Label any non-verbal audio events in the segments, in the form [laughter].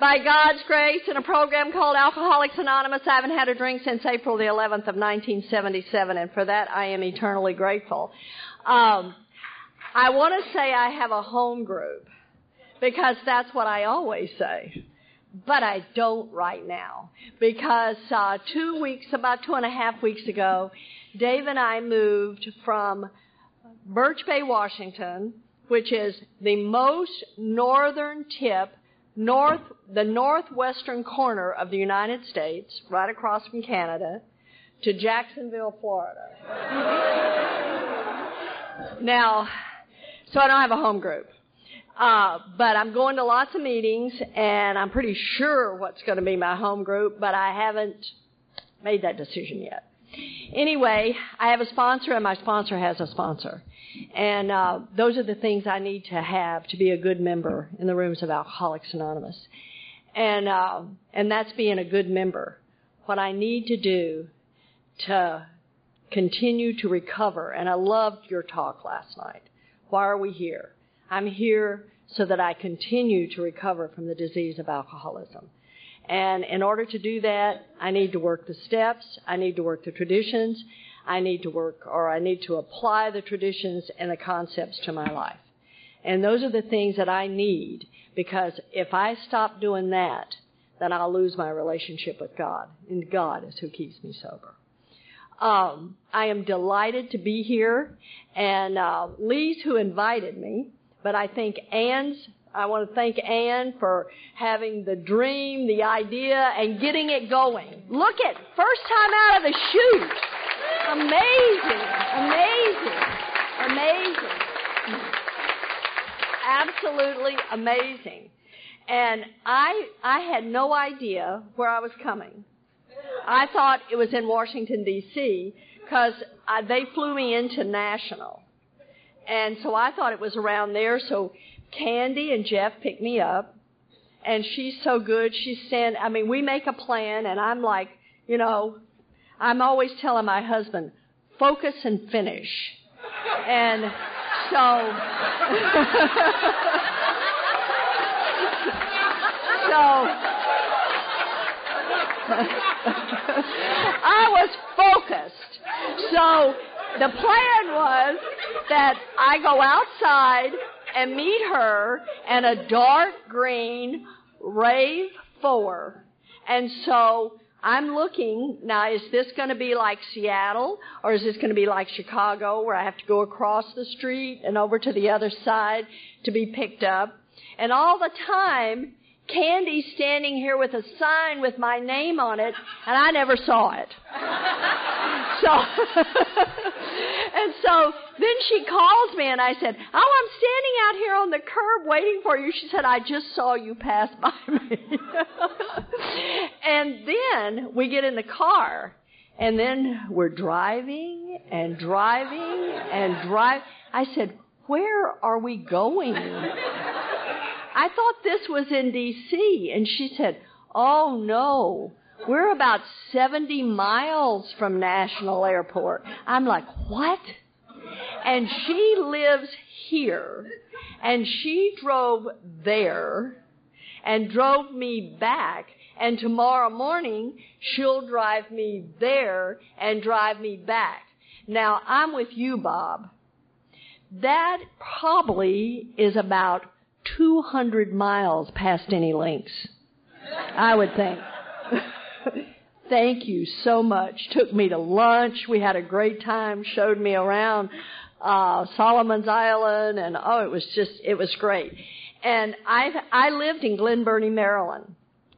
By God's grace, in a program called Alcoholics Anonymous, I haven't had a drink since April the 11th of 1977, and for that I am eternally grateful. Um, I want to say I have a home group because that's what I always say. But I don't right now because uh, two weeks, about two and a half weeks ago, Dave and I moved from Birch Bay, Washington, which is the most northern tip north, the northwestern corner of the United States, right across from Canada, to Jacksonville, Florida. [laughs] now, so I don't have a home group. Uh, but I'm going to lots of meetings and I'm pretty sure what's going to be my home group, but I haven't made that decision yet. Anyway, I have a sponsor and my sponsor has a sponsor. And uh, those are the things I need to have to be a good member in the rooms of Alcoholics Anonymous. And, uh, and that's being a good member. What I need to do to continue to recover. And I loved your talk last night. Why are we here? I'm here so that I continue to recover from the disease of alcoholism. And in order to do that, I need to work the steps, I need to work the traditions, I need to work or I need to apply the traditions and the concepts to my life. And those are the things that I need because if I stop doing that, then I'll lose my relationship with God. And God is who keeps me sober. Um, I am delighted to be here, and uh, Lee's who invited me, but I think Ann's. I want to thank Ann for having the dream, the idea, and getting it going. Look at first time out of the chute. Amazing, amazing, amazing. Absolutely amazing. And I, I had no idea where I was coming. I thought it was in Washington D.C. because they flew me into National. And so I thought it was around there. So Candy and Jeff picked me up. And she's so good. She's sent, I mean, we make a plan and I'm like, you know, I'm always telling my husband, focus and finish. And so, [laughs] so, [laughs] I was focused. So the plan was that I go outside and meet her in a dark green Rave 4. And so I'm looking, now is this going to be like Seattle or is this going to be like Chicago where I have to go across the street and over to the other side to be picked up? And all the time, Candy's standing here with a sign with my name on it and I never saw it. [laughs] so, [laughs] and so then she calls me and I said, Oh, I'm standing out here on the curb waiting for you. She said, I just saw you pass by me. [laughs] and then we get in the car and then we're driving and driving and drive. I said, Where are we going? I thought this was in D.C. And she said, Oh no. We're about 70 miles from National Airport. I'm like, what? And she lives here. And she drove there and drove me back. And tomorrow morning, she'll drive me there and drive me back. Now, I'm with you, Bob. That probably is about 200 miles past any links. I would think. [laughs] Thank you so much. Took me to lunch. We had a great time. Showed me around uh, Solomon's Island, and oh, it was just it was great. And I I lived in Glen Burnie, Maryland,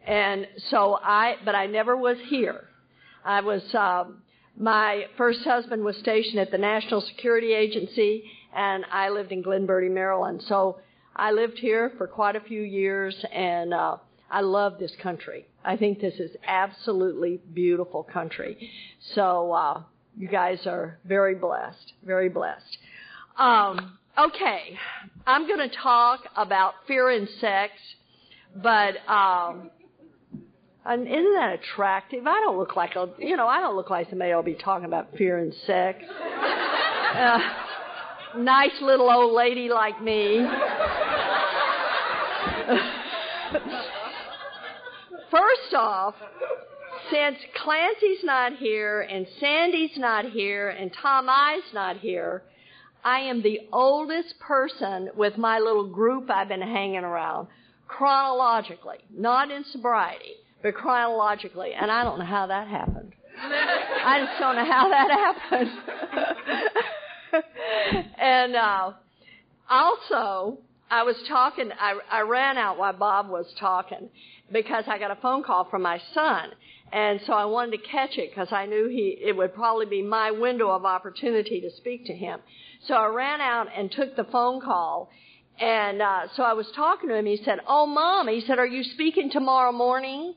and so I but I never was here. I was um, my first husband was stationed at the National Security Agency, and I lived in Glen Burnie, Maryland. So I lived here for quite a few years, and uh, I love this country. I think this is absolutely beautiful country. So, uh, you guys are very blessed, very blessed. Um, okay, I'm going to talk about fear and sex, but um, and isn't that attractive? I don't look like a, you know, I don't look like somebody will be talking about fear and sex. [laughs] Uh, nice little old lady like me. [laughs] First off, since Clancy's not here and Sandy's not here and Tom I's not here, I am the oldest person with my little group I've been hanging around chronologically, not in sobriety, but chronologically, and I don't know how that happened. I just don't know how that happened. [laughs] and uh, also, I was talking. I, I ran out while Bob was talking because I got a phone call from my son, and so I wanted to catch it because I knew he it would probably be my window of opportunity to speak to him. So I ran out and took the phone call. And uh, so I was talking to him. He said, "Oh, mom," he said, "Are you speaking tomorrow morning?"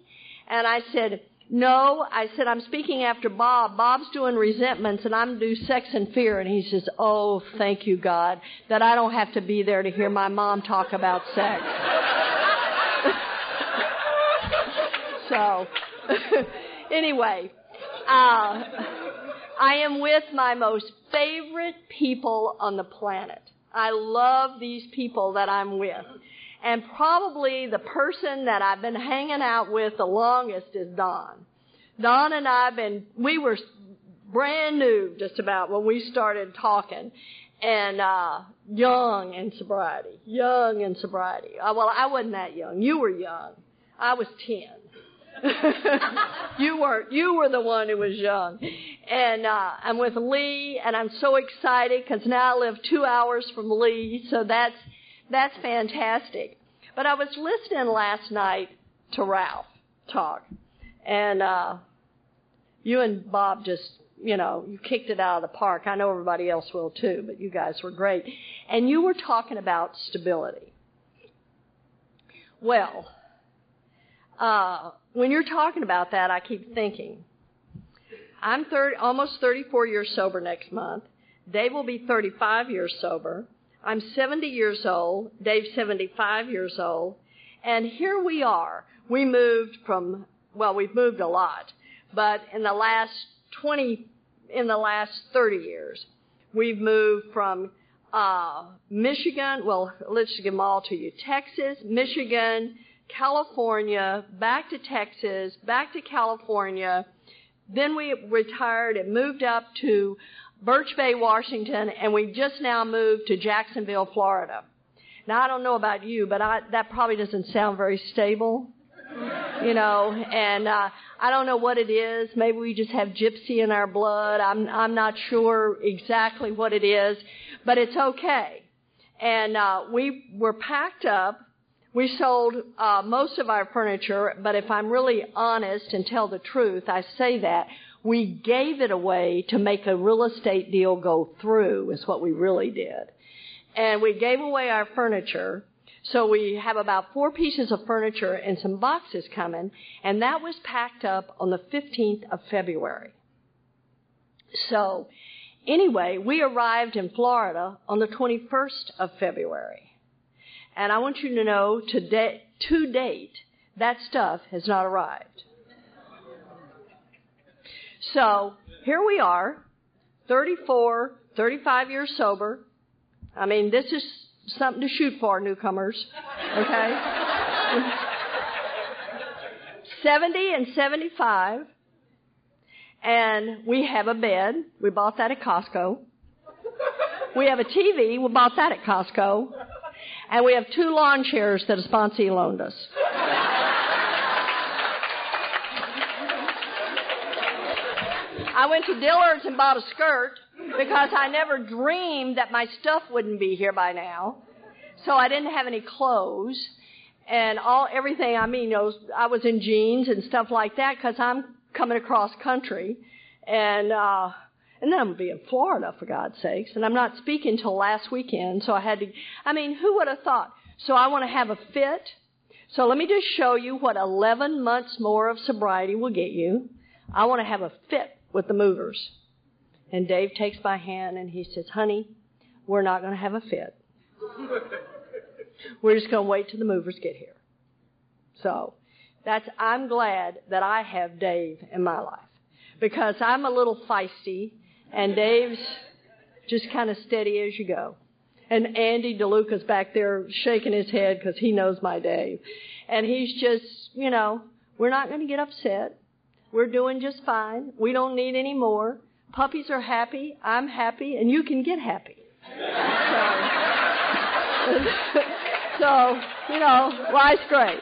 And I said, "No." I said, "I'm speaking after Bob. Bob's doing resentments, and I'm doing sex and fear." And he says, "Oh, thank you, God, that I don't have to be there to hear my mom talk about sex." [laughs] so, [laughs] anyway, uh, I am with my most favorite people on the planet. I love these people that I'm with. And probably the person that I've been hanging out with the longest is Don. Don and I have been, we were brand new just about when we started talking. And uh young in sobriety young in sobriety. Uh, well i wasn't that young. You were young. I was ten. [laughs] You were you were the one who was young, and uh, I'm with Lee, and I'm so excited because now I live two hours from Lee, so that's that's fantastic. But I was listening last night to Ralph talk, and uh, you and Bob just you know you kicked it out of the park. I know everybody else will too, but you guys were great, and you were talking about stability. Well, uh, when you're talking about that, I keep thinking, I'm 30, almost 34 years sober next month. They will be 35 years sober. I'm 70 years old. Dave's 75 years old. And here we are. We moved from, well, we've moved a lot, but in the last 20, in the last 30 years, we've moved from uh, Michigan, well, let's give them all to you. Texas, Michigan, California, back to Texas, back to California. Then we retired and moved up to Birch Bay, Washington, and we just now moved to Jacksonville, Florida. Now I don't know about you, but I, that probably doesn't sound very stable, you know. And uh, I don't know what it is. Maybe we just have gypsy in our blood. I'm I'm not sure exactly what it is, but it's okay. And uh, we were packed up we sold uh, most of our furniture, but if I'm really honest and tell the truth, I say that we gave it away to make a real estate deal go through, is what we really did. And we gave away our furniture. So we have about four pieces of furniture and some boxes coming, and that was packed up on the 15th of February. So, anyway, we arrived in Florida on the 21st of February. And I want you to know to, de- to date, that stuff has not arrived. So here we are, 34, 35 years sober. I mean, this is something to shoot for, newcomers. Okay? [laughs] 70 and 75. And we have a bed. We bought that at Costco. We have a TV. We bought that at Costco. And we have two lawn chairs that a sponsee loaned us. I went to Dillard's and bought a skirt because I never dreamed that my stuff wouldn't be here by now. So I didn't have any clothes and all everything. I mean, you know, I was in jeans and stuff like that because I'm coming across country, and uh, and then I'm to be in Florida, for God's sakes. And I'm not speaking till last weekend, so I had to, I mean, who would have thought? So I want to have a fit. So let me just show you what 11 months more of sobriety will get you. I want to have a fit with the movers. And Dave takes my hand and he says, honey, we're not going to have a fit. We're just going to wait till the movers get here. So that's, I'm glad that I have Dave in my life because I'm a little feisty and Dave's just kind of steady as you go. And Andy DeLuca's back there shaking his head because he knows my Dave. And he's just, you know, we're not going to get upset. We're doing just fine. We don't need any more. Puppies are happy. I'm happy. And you can get happy. So, [laughs] so you know, life's great.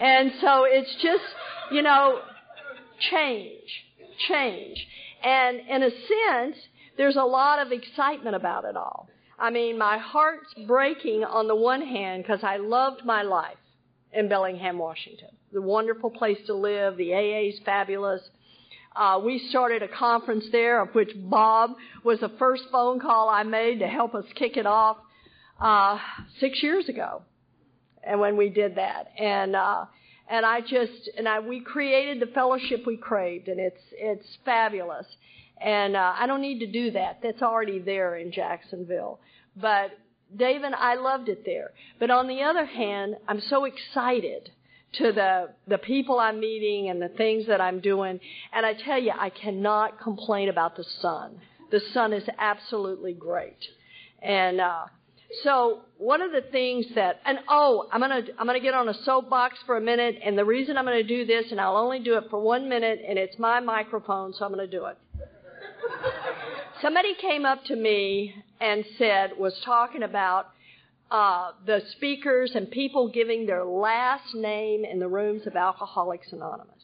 And so it's just, you know, change. Change. And in a sense, there's a lot of excitement about it all. I mean, my heart's breaking on the one hand because I loved my life in Bellingham, Washington. The wonderful place to live. The AA is fabulous. Uh, we started a conference there, of which Bob was the first phone call I made to help us kick it off uh, six years ago, and when we did that, and uh, and I just and I we created the fellowship we craved, and it's it's fabulous. And uh, I don't need to do that. That's already there in Jacksonville. But David, I loved it there. But on the other hand, I'm so excited to the the people I'm meeting and the things that I'm doing. And I tell you, I cannot complain about the sun. The sun is absolutely great. And uh, so one of the things that and oh, I'm gonna I'm gonna get on a soapbox for a minute. And the reason I'm gonna do this, and I'll only do it for one minute, and it's my microphone, so I'm gonna do it. [laughs] Somebody came up to me and said, was talking about uh, the speakers and people giving their last name in the rooms of Alcoholics Anonymous.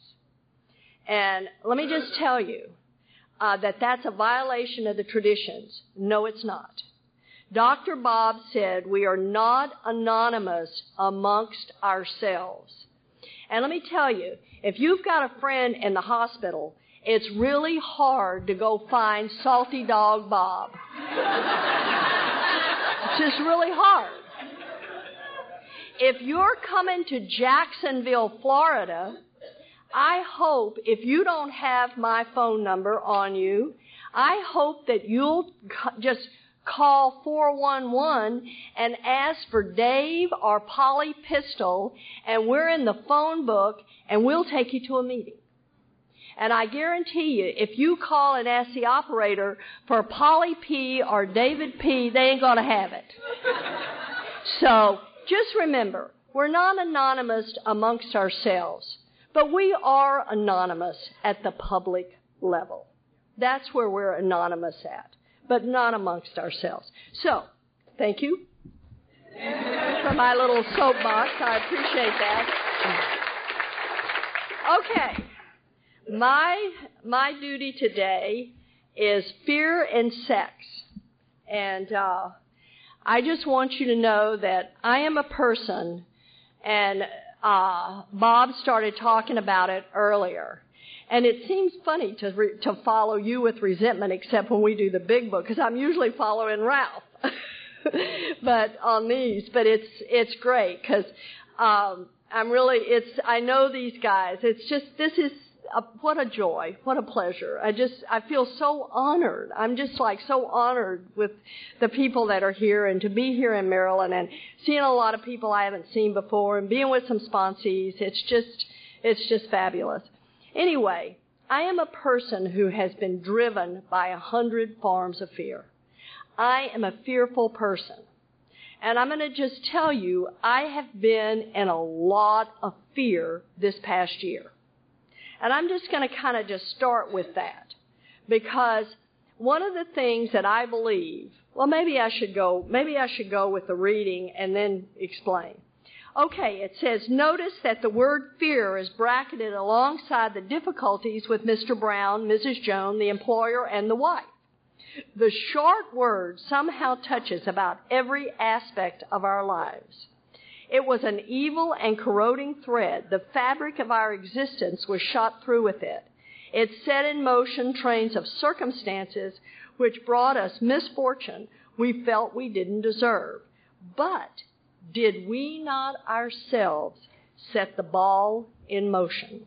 And let me just tell you uh, that that's a violation of the traditions. No, it's not. Dr. Bob said we are not anonymous amongst ourselves. And let me tell you, if you've got a friend in the hospital it's really hard to go find Salty Dog Bob. it's just really hard. If you're coming to Jacksonville, Florida, I hope if you don't have my phone number on you, I hope that you'll just call 411 and ask for Dave or Polly Pistol, and we're in the phone book, and we'll take you to a meeting. And I guarantee you, if you call and ask the operator for Polly P or David P, they ain't gonna have it. [laughs] so, just remember, we're not anonymous amongst ourselves, but we are anonymous at the public level. That's where we're anonymous at, but not amongst ourselves. So, thank you for my little soapbox. I appreciate that. Okay. My, my duty today is fear and sex. And, uh, I just want you to know that I am a person, and uh, Bob started talking about it earlier. And it seems funny to re- to follow you with resentment, except when we do the big book, because I'm usually following Ralph. [laughs] but on these, but it's it's great because um, I'm really it's I know these guys. It's just this is what a joy, what a pleasure. I just, I feel so honored. I'm just like so honored with the people that are here and to be here in Maryland and seeing a lot of people I haven't seen before and being with some sponsees. It's just, it's just fabulous. Anyway, I am a person who has been driven by a hundred forms of fear. I am a fearful person. And I'm going to just tell you, I have been in a lot of fear this past year. And I'm just going to kind of just start with that because one of the things that I believe, well, maybe I should go, maybe I should go with the reading and then explain. Okay, it says, notice that the word fear is bracketed alongside the difficulties with Mr. Brown, Mrs. Jones, the employer, and the wife. The short word somehow touches about every aspect of our lives. It was an evil and corroding thread. The fabric of our existence was shot through with it. It set in motion trains of circumstances which brought us misfortune we felt we didn't deserve. But did we not ourselves set the ball in motion.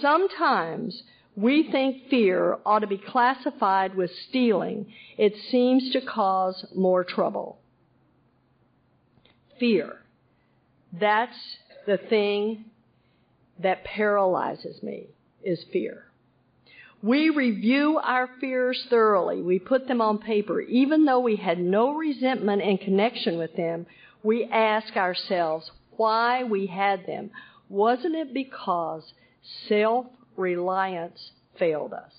Sometimes we think fear ought to be classified with stealing. It seems to cause more trouble. Fear. That's the thing that paralyzes me is fear. We review our fears thoroughly. We put them on paper. Even though we had no resentment and connection with them, we ask ourselves why we had them. Wasn't it because self reliance failed us?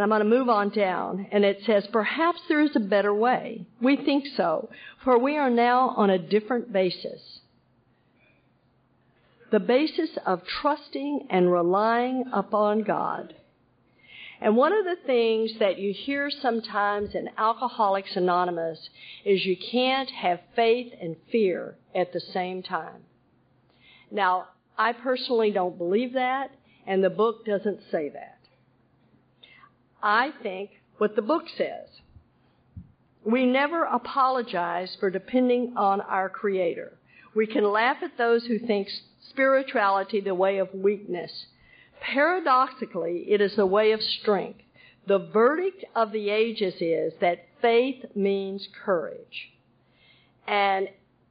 And I'm going to move on down, and it says, Perhaps there is a better way. We think so, for we are now on a different basis. The basis of trusting and relying upon God. And one of the things that you hear sometimes in Alcoholics Anonymous is you can't have faith and fear at the same time. Now, I personally don't believe that, and the book doesn't say that. I think what the book says. We never apologize for depending on our Creator. We can laugh at those who think spirituality the way of weakness. Paradoxically, it is the way of strength. The verdict of the ages is that faith means courage. And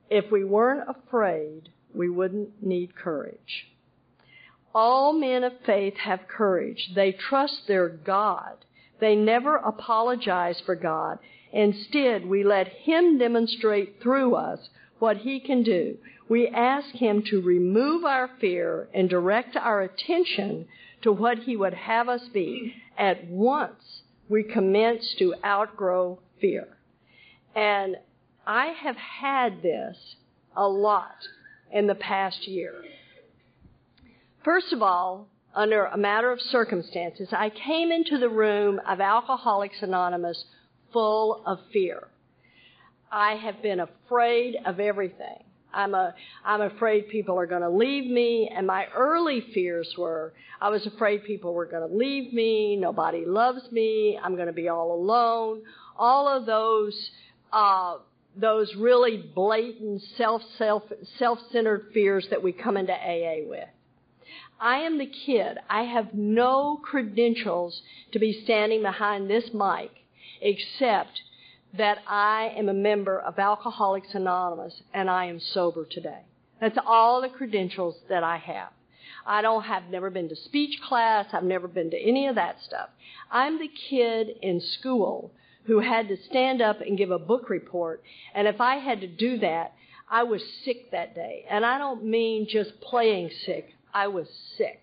if we weren't afraid, we wouldn't need courage. All men of faith have courage. They trust their God. They never apologize for God. Instead, we let Him demonstrate through us what He can do. We ask Him to remove our fear and direct our attention to what He would have us be. At once, we commence to outgrow fear. And I have had this a lot in the past year. First of all, under a matter of circumstances, I came into the room of Alcoholics Anonymous full of fear. I have been afraid of everything. I'm a, I'm afraid people are going to leave me, and my early fears were I was afraid people were going to leave me, nobody loves me, I'm going to be all alone. All of those, uh, those really blatant self, self, self-centered fears that we come into AA with. I am the kid. I have no credentials to be standing behind this mic except that I am a member of Alcoholics Anonymous and I am sober today. That's all the credentials that I have. I don't have never been to speech class. I've never been to any of that stuff. I'm the kid in school who had to stand up and give a book report. And if I had to do that, I was sick that day. And I don't mean just playing sick. I was sick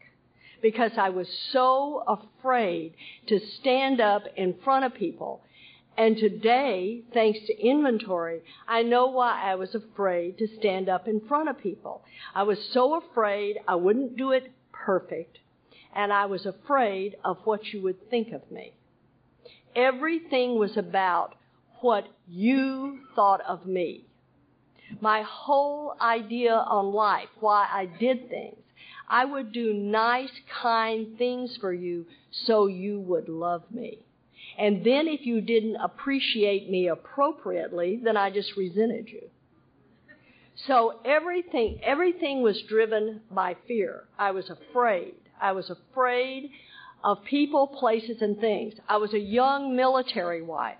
because I was so afraid to stand up in front of people. And today, thanks to inventory, I know why I was afraid to stand up in front of people. I was so afraid I wouldn't do it perfect, and I was afraid of what you would think of me. Everything was about what you thought of me. My whole idea on life, why I did things, I would do nice, kind things for you so you would love me. And then if you didn't appreciate me appropriately, then I just resented you. So everything, everything was driven by fear. I was afraid. I was afraid of people, places, and things. I was a young military wife.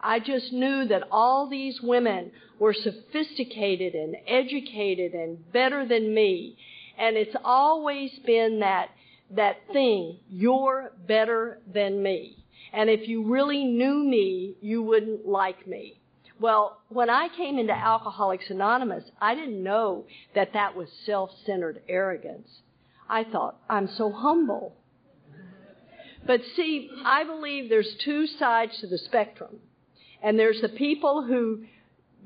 I just knew that all these women were sophisticated and educated and better than me and it's always been that, that thing, you're better than me. And if you really knew me, you wouldn't like me. Well, when I came into Alcoholics Anonymous, I didn't know that that was self-centered arrogance. I thought, I'm so humble. But see, I believe there's two sides to the spectrum. And there's the people who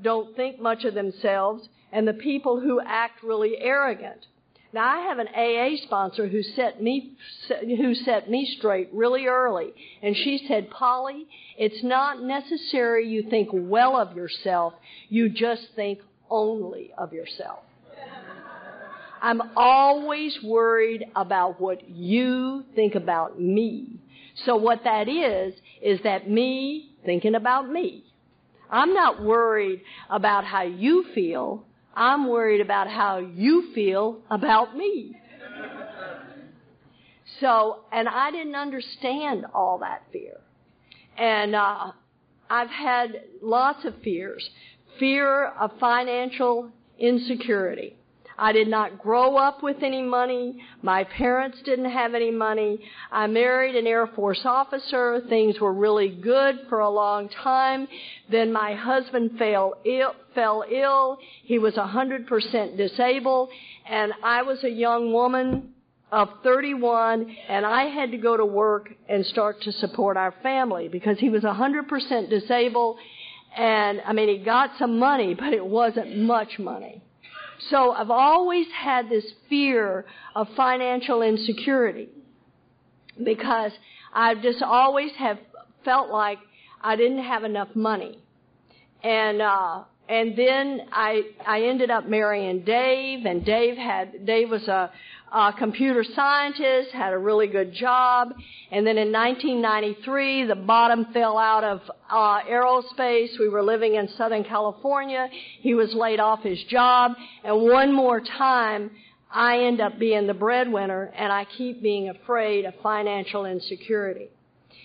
don't think much of themselves and the people who act really arrogant. Now I have an AA sponsor who set me who set me straight really early, and she said, "Polly, it's not necessary you think well of yourself. You just think only of yourself." [laughs] I'm always worried about what you think about me. So what that is, is that me thinking about me. I'm not worried about how you feel. I'm worried about how you feel about me. So, and I didn't understand all that fear. And, uh, I've had lots of fears. Fear of financial insecurity. I did not grow up with any money. My parents didn't have any money. I married an Air Force officer. Things were really good for a long time. Then my husband fell ill, fell ill. He was 100% disabled and I was a young woman of 31 and I had to go to work and start to support our family because he was 100% disabled and I mean he got some money but it wasn't much money. So I've always had this fear of financial insecurity because I've just always have felt like I didn't have enough money. And uh and then I I ended up marrying Dave and Dave had Dave was a a computer scientist, had a really good job, and then in 1993 the bottom fell out of uh, aerospace. We were living in Southern California. He was laid off his job, and one more time I end up being the breadwinner, and I keep being afraid of financial insecurity.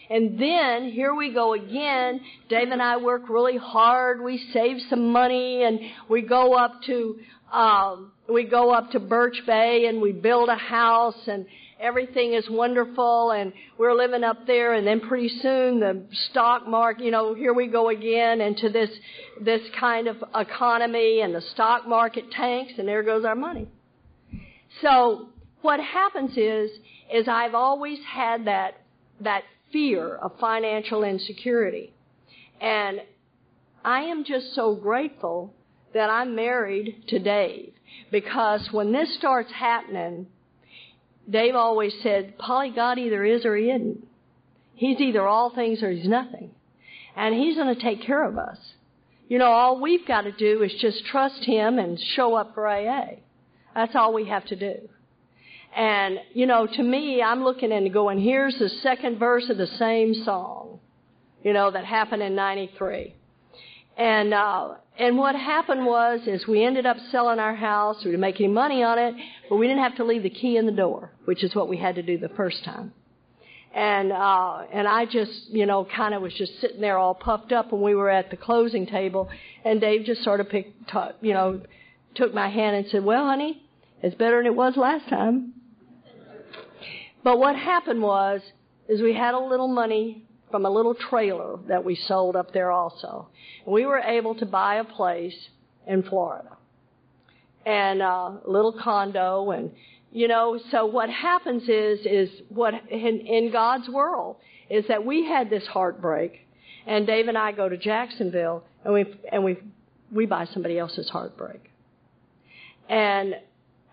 And then here we go again. Dave and I work really hard. We save some money and we go up to um, we go up to Birch Bay and we build a house and everything is wonderful and we're living up there and then pretty soon the stock market, you know, here we go again into this, this kind of economy and the stock market tanks and there goes our money. So what happens is, is I've always had that, that fear of financial insecurity. And I am just so grateful that I'm married to Dave. Because when this starts happening, Dave always said, Polly, God either is or he isn't. He's either all things or he's nothing. And he's going to take care of us. You know, all we've got to do is just trust him and show up for AA. That's all we have to do. And, you know, to me, I'm looking and going, here's the second verse of the same song, you know, that happened in 93. And, uh, and what happened was, is we ended up selling our house. We make any money on it, but we didn't have to leave the key in the door, which is what we had to do the first time. And, uh, and I just, you know, kind of was just sitting there all puffed up when we were at the closing table, and Dave just sort of picked, t- you know, took my hand and said, well, honey, it's better than it was last time. But what happened was, is we had a little money from a little trailer that we sold up there also. We were able to buy a place in Florida. And a little condo and you know, so what happens is is what in, in God's world is that we had this heartbreak and Dave and I go to Jacksonville and we and we we buy somebody else's heartbreak. And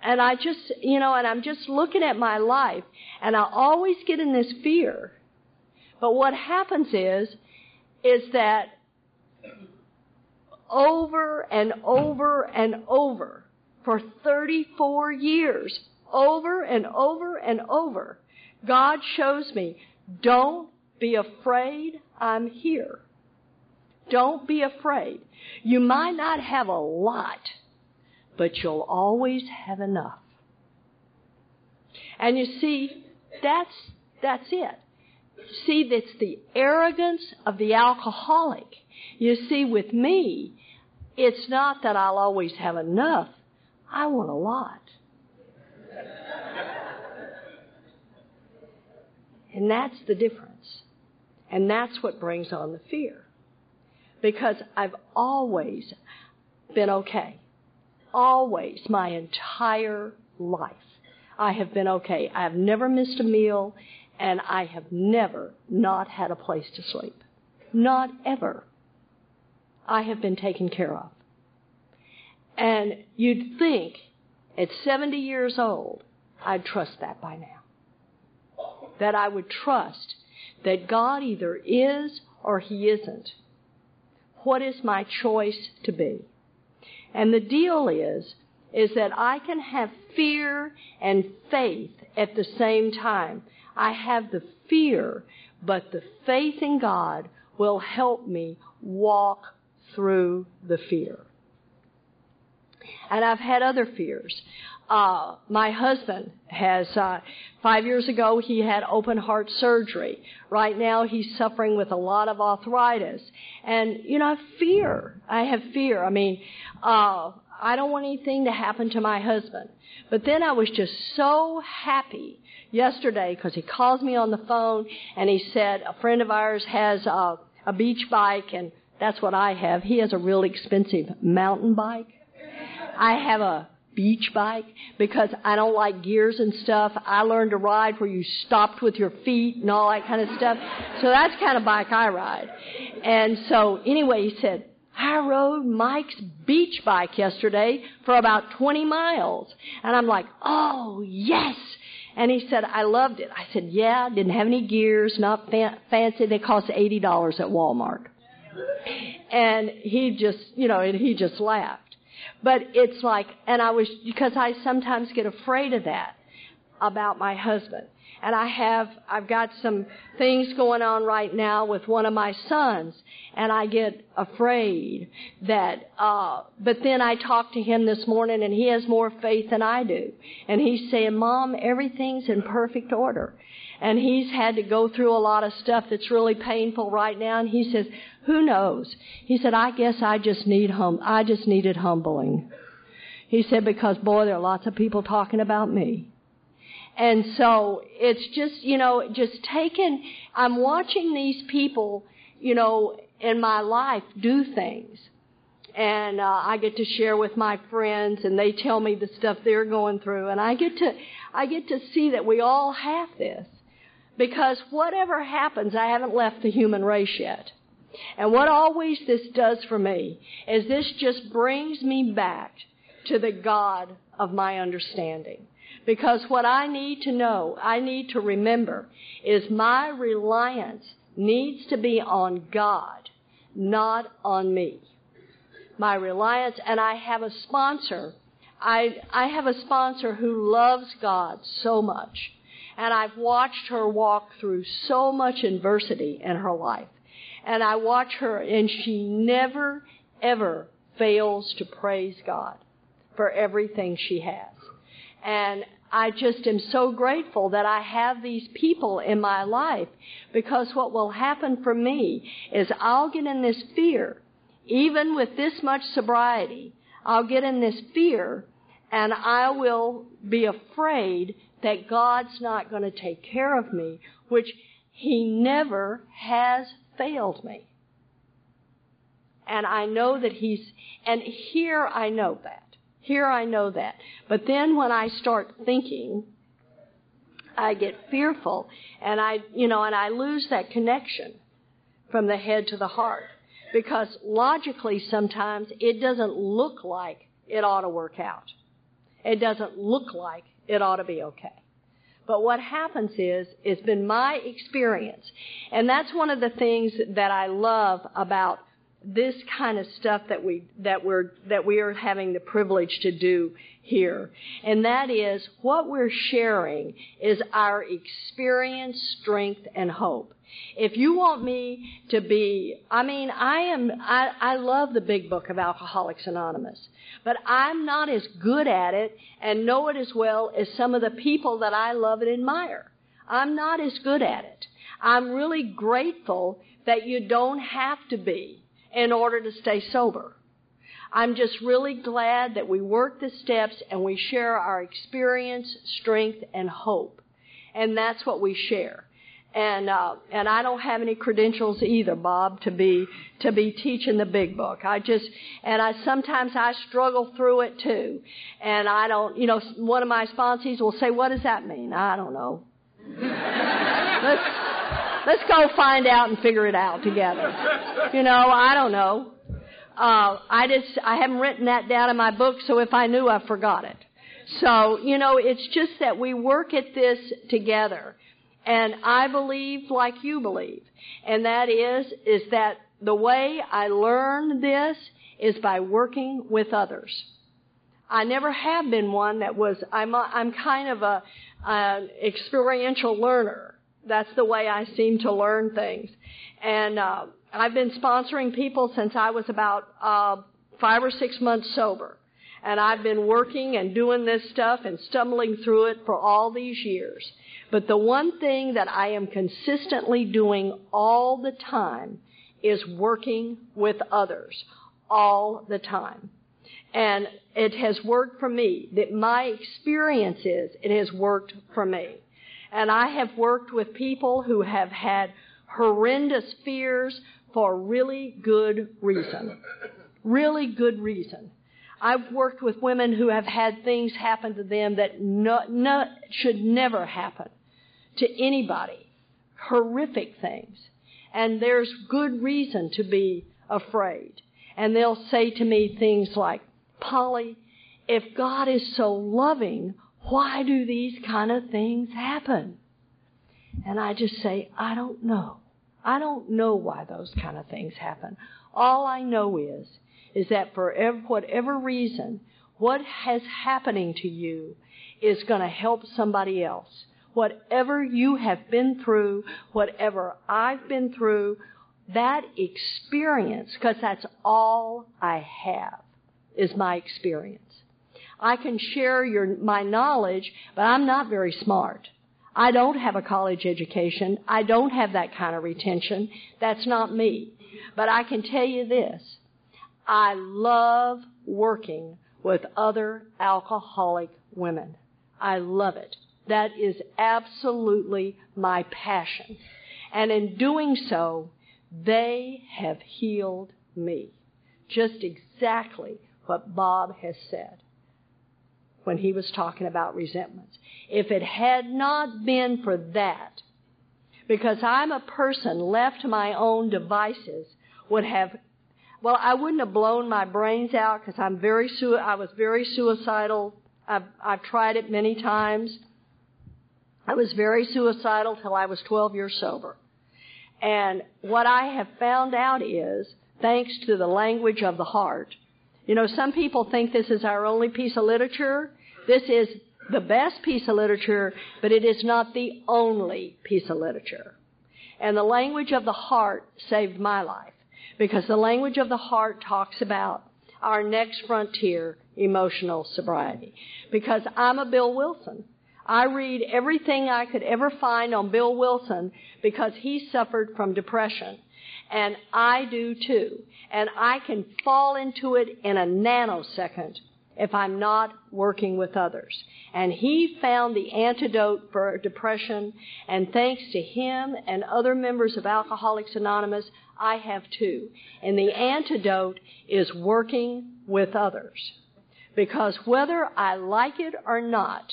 and I just, you know, and I'm just looking at my life and I always get in this fear but what happens is, is that over and over and over for 34 years, over and over and over, God shows me, don't be afraid, I'm here. Don't be afraid. You might not have a lot, but you'll always have enough. And you see, that's, that's it. See, that's the arrogance of the alcoholic. You see, with me, it's not that I'll always have enough. I want a lot. And that's the difference. And that's what brings on the fear. Because I've always been okay. Always, my entire life. I have been okay. I have never missed a meal and I have never not had a place to sleep. Not ever. I have been taken care of. And you'd think at 70 years old, I'd trust that by now. That I would trust that God either is or He isn't. What is my choice to be? And the deal is, is that I can have fear and faith at the same time. I have the fear, but the faith in God will help me walk through the fear. And I've had other fears. Uh, my husband has, uh, five years ago he had open heart surgery. Right now he's suffering with a lot of arthritis. And, you know, I fear. I have fear. I mean, uh, I don't want anything to happen to my husband. But then I was just so happy yesterday because he calls me on the phone and he said a friend of ours has a, a beach bike and that's what I have. He has a really expensive mountain bike. I have a beach bike because I don't like gears and stuff. I learned to ride where you stopped with your feet and all that kind of stuff. So that's kind of bike I ride. And so anyway, he said, I rode Mike's beach bike yesterday for about 20 miles. And I'm like, oh, yes. And he said, I loved it. I said, yeah, didn't have any gears, not fa- fancy. They cost $80 at Walmart. And he just, you know, and he just laughed. But it's like, and I was, because I sometimes get afraid of that about my husband. And I have, I've got some things going on right now with one of my sons, and I get afraid that, uh, but then I talked to him this morning and he has more faith than I do. And he's saying, Mom, everything's in perfect order. And he's had to go through a lot of stuff that's really painful right now, and he says, who knows? He said, I guess I just need hum, I just needed humbling. He said, because boy, there are lots of people talking about me. And so it's just, you know, just taking, I'm watching these people, you know, in my life do things. And uh, I get to share with my friends and they tell me the stuff they're going through and I get to, I get to see that we all have this. Because whatever happens, I haven't left the human race yet. And what always this does for me is this just brings me back to the God of my understanding. Because what I need to know, I need to remember, is my reliance needs to be on God, not on me. My reliance, and I have a sponsor. I, I have a sponsor who loves God so much. And I've watched her walk through so much adversity in her life. And I watch her and she never, ever fails to praise God for everything she has. And I just am so grateful that I have these people in my life because what will happen for me is I'll get in this fear, even with this much sobriety, I'll get in this fear and I will be afraid that God's not going to take care of me, which He never has failed me. And I know that He's, and here I know that. Here I know that. But then when I start thinking, I get fearful and I, you know, and I lose that connection from the head to the heart. Because logically sometimes it doesn't look like it ought to work out. It doesn't look like it ought to be okay. But what happens is, it's been my experience. And that's one of the things that I love about this kind of stuff that we, that we're, that we are having the privilege to do here. And that is, what we're sharing is our experience, strength, and hope. If you want me to be, I mean, I am, I, I love the big book of Alcoholics Anonymous. But I'm not as good at it and know it as well as some of the people that I love and admire. I'm not as good at it. I'm really grateful that you don't have to be in order to stay sober. I'm just really glad that we work the steps and we share our experience, strength, and hope. And that's what we share and uh, and I don't have any credentials either, Bob, to be to be teaching the big book. I just and I sometimes I struggle through it too, and I don't. You know, one of my sponsees will say, "What does that mean?" I don't know. [laughs] let's go find out and figure it out together. You know, I don't know. Uh, I just I haven't written that down in my book, so if I knew, I forgot it. So you know, it's just that we work at this together and I believe like you believe. And that is, is that the way I learn this is by working with others. I never have been one that was, I'm, a, I'm kind of a, an experiential learner. That's the way I seem to learn things. And, uh, I've been sponsoring people since I was about, uh, five or six months sober. And I've been working and doing this stuff and stumbling through it for all these years. But the one thing that I am consistently doing all the time is working with others all the time. And it has worked for me. That my experience is it has worked for me. And I have worked with people who have had horrendous fears for really good reason. Really good reason. I've worked with women who have had things happen to them that no, no, should never happen to anybody. Horrific things. And there's good reason to be afraid. And they'll say to me things like, Polly, if God is so loving, why do these kind of things happen? And I just say, I don't know. I don't know why those kind of things happen. All I know is, is that for whatever reason, what has happening to you is going to help somebody else. Whatever you have been through, whatever I've been through, that experience, because that's all I have, is my experience. I can share your, my knowledge, but I'm not very smart. I don't have a college education. I don't have that kind of retention. That's not me. But I can tell you this. I love working with other alcoholic women. I love it. That is absolutely my passion. And in doing so, they have healed me. Just exactly what Bob has said when he was talking about resentments. If it had not been for that, because I'm a person left to my own devices, would have, well, I wouldn't have blown my brains out because I'm very, I was very suicidal. I've, I've tried it many times. I was very suicidal till I was 12 years sober. And what I have found out is, thanks to the language of the heart, you know, some people think this is our only piece of literature. This is the best piece of literature, but it is not the only piece of literature. And the language of the heart saved my life because the language of the heart talks about our next frontier, emotional sobriety. Because I'm a Bill Wilson. I read everything I could ever find on Bill Wilson because he suffered from depression. And I do too. And I can fall into it in a nanosecond if I'm not working with others. And he found the antidote for depression, and thanks to him and other members of Alcoholics Anonymous, I have too. And the antidote is working with others. Because whether I like it or not,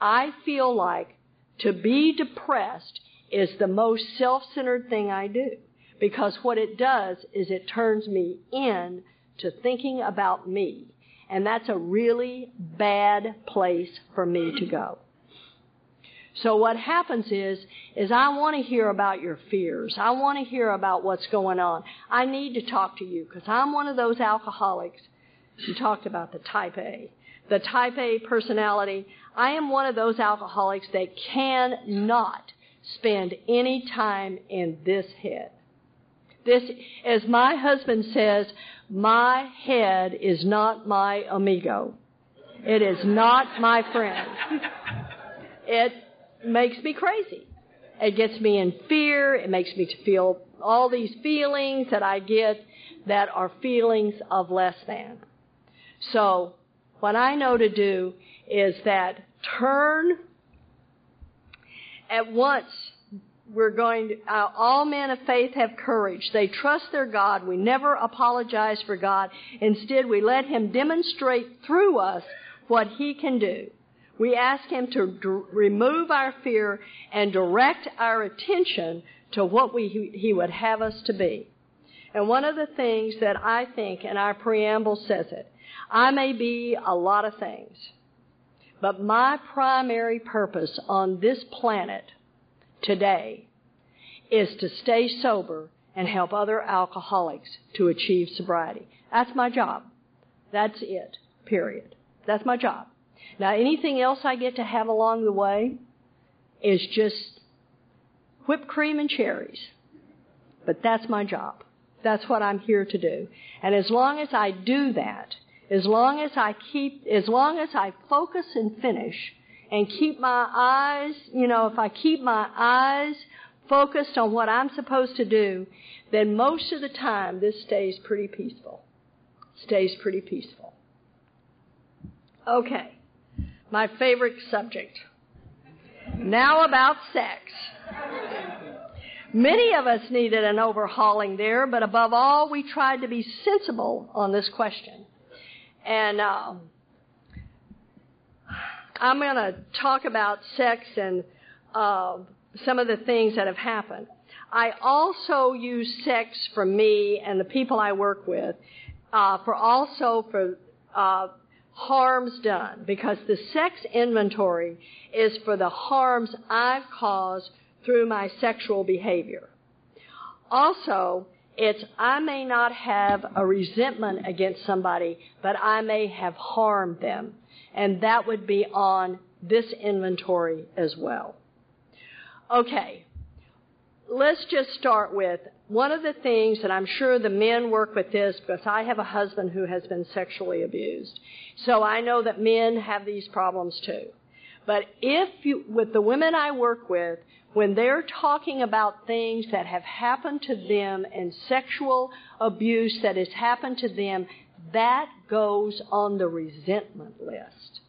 I feel like to be depressed is the most self-centered thing I do. Because what it does is it turns me in to thinking about me. And that's a really bad place for me to go. So what happens is, is I want to hear about your fears. I want to hear about what's going on. I need to talk to you because I'm one of those alcoholics. You talked about the type A. The type A personality. I am one of those alcoholics that cannot spend any time in this head. This, as my husband says, my head is not my amigo. It is not my friend. It makes me crazy. It gets me in fear. It makes me feel all these feelings that I get that are feelings of less than. So, what I know to do is that turn at once we're going to, uh, all men of faith have courage. They trust their God. We never apologize for God. Instead, we let Him demonstrate through us what He can do. We ask Him to d- remove our fear and direct our attention to what we, He would have us to be. And one of the things that I think, and our preamble says it, I may be a lot of things, but my primary purpose on this planet today is to stay sober and help other alcoholics to achieve sobriety. That's my job. That's it. Period. That's my job. Now anything else I get to have along the way is just whipped cream and cherries. But that's my job. That's what I'm here to do. And as long as I do that, as long as I keep, as long as I focus and finish and keep my eyes, you know, if I keep my eyes focused on what I'm supposed to do, then most of the time this stays pretty peaceful. Stays pretty peaceful. Okay. My favorite subject. Now about sex. Many of us needed an overhauling there, but above all, we tried to be sensible on this question. And uh, I'm going to talk about sex and uh, some of the things that have happened. I also use sex for me and the people I work with uh, for also for uh, harms done because the sex inventory is for the harms I've caused through my sexual behavior. Also, it's I may not have a resentment against somebody, but I may have harmed them. And that would be on this inventory as well. Okay. Let's just start with one of the things that I'm sure the men work with this because I have a husband who has been sexually abused. So I know that men have these problems too. But if you, with the women I work with, when they're talking about things that have happened to them and sexual abuse that has happened to them, that goes on the resentment list,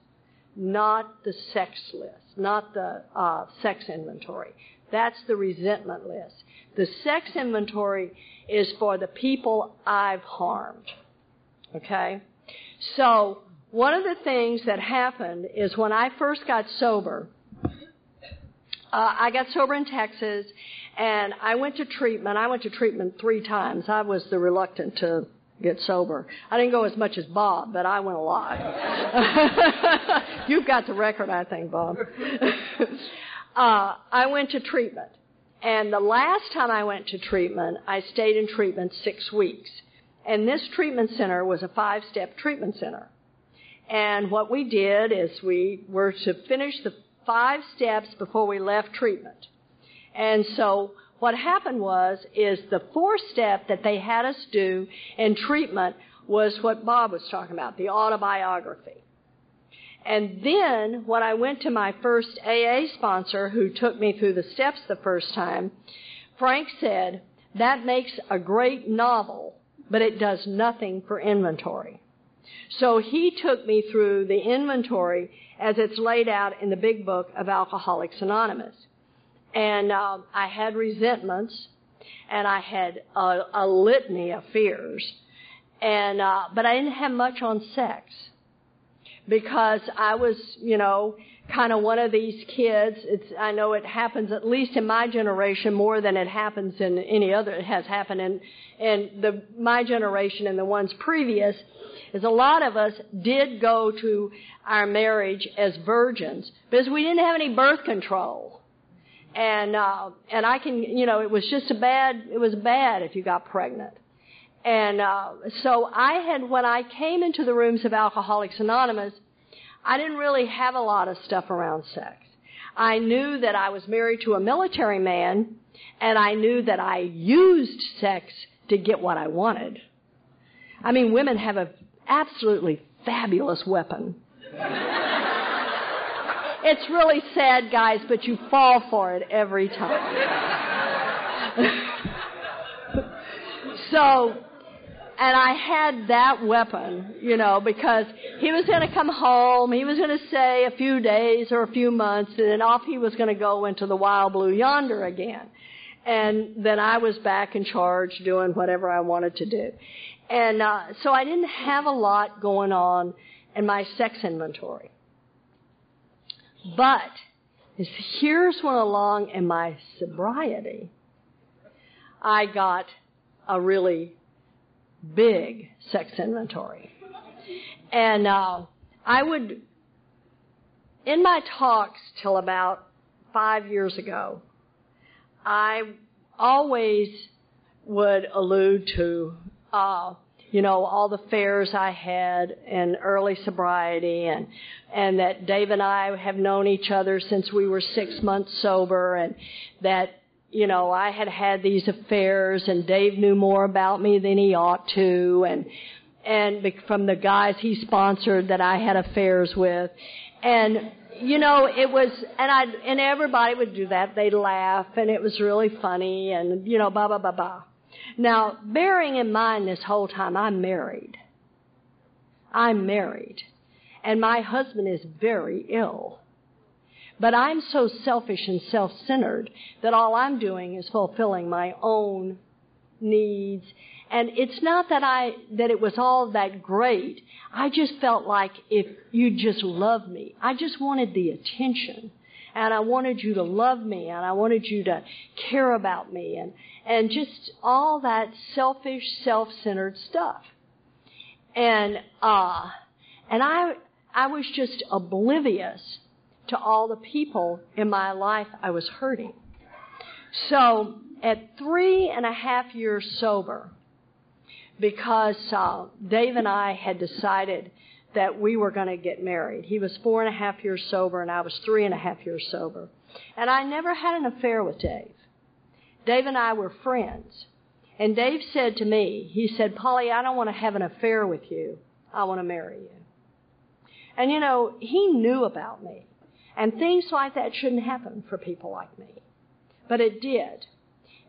not the sex list, not the uh, sex inventory. That's the resentment list. The sex inventory is for the people I've harmed. Okay? So, one of the things that happened is when I first got sober, uh, I got sober in Texas, and I went to treatment. I went to treatment three times. I was the reluctant to get sober. I didn't go as much as Bob, but I went a lot. [laughs] You've got the record, I think, Bob. [laughs] uh, I went to treatment. And the last time I went to treatment, I stayed in treatment six weeks. And this treatment center was a five step treatment center. And what we did is we were to finish the five steps before we left treatment. And so what happened was, is the fourth step that they had us do in treatment was what Bob was talking about, the autobiography. And then when I went to my first AA sponsor who took me through the steps the first time, Frank said, that makes a great novel, but it does nothing for inventory. So he took me through the inventory as it's laid out in the big book of Alcoholics Anonymous. And uh, I had resentments, and I had a, a litany of fears, and uh, but I didn't have much on sex because I was, you know, kind of one of these kids. It's I know it happens at least in my generation more than it happens in any other. It has happened in in the my generation and the ones previous is a lot of us did go to our marriage as virgins because we didn't have any birth control. And, uh, and I can, you know, it was just a bad, it was bad if you got pregnant. And, uh, so I had, when I came into the rooms of Alcoholics Anonymous, I didn't really have a lot of stuff around sex. I knew that I was married to a military man, and I knew that I used sex to get what I wanted. I mean, women have a absolutely fabulous weapon. it's really sad, guys, but you fall for it every time. so, and I had that weapon, you know, because he was going to come home, he was going to say a few days or a few months, and then off he was going to go into the wild blue yonder again. And then I was back in charge doing whatever I wanted to do. And uh, so I didn't have a lot going on in my sex inventory. But here's when along in my sobriety, I got a really big sex inventory. And uh, I would, in my talks till about five years ago, I always would allude to uh, you know, all the fairs I had in early sobriety and, and that Dave and I have known each other since we were six months sober and that, you know, I had had these affairs and Dave knew more about me than he ought to and, and from the guys he sponsored that I had affairs with. And you know, it was, and I, and everybody would do that. They'd laugh, and it was really funny, and you know, blah blah blah blah. Now, bearing in mind this whole time, I'm married. I'm married, and my husband is very ill. But I'm so selfish and self-centered that all I'm doing is fulfilling my own needs and it's not that I, that it was all that great. I just felt like if you just loved me, I just wanted the attention. And I wanted you to love me and I wanted you to care about me and, and just all that selfish, self-centered stuff. And, uh, and I, I was just oblivious to all the people in my life I was hurting. So at three and a half years sober, because uh, Dave and I had decided that we were going to get married. He was four and a half years sober, and I was three and a half years sober. And I never had an affair with Dave. Dave and I were friends. And Dave said to me, he said, Polly, I don't want to have an affair with you. I want to marry you. And you know, he knew about me. And things like that shouldn't happen for people like me. But it did.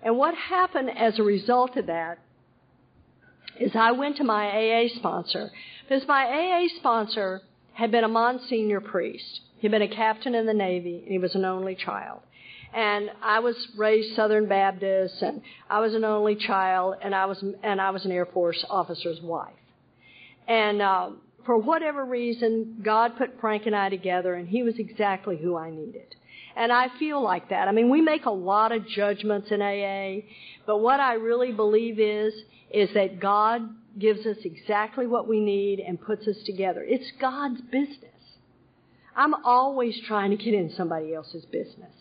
And what happened as a result of that is I went to my AA sponsor because my AA sponsor had been a Monsignor priest. He'd been a captain in the Navy and he was an only child. And I was raised Southern Baptist and I was an only child and I was, and I was an Air Force officer's wife. And, uh, for whatever reason, God put Frank and I together and he was exactly who I needed. And I feel like that. I mean, we make a lot of judgments in AA, but what I really believe is, is that God gives us exactly what we need and puts us together. It's God's business. I'm always trying to get in somebody else's business.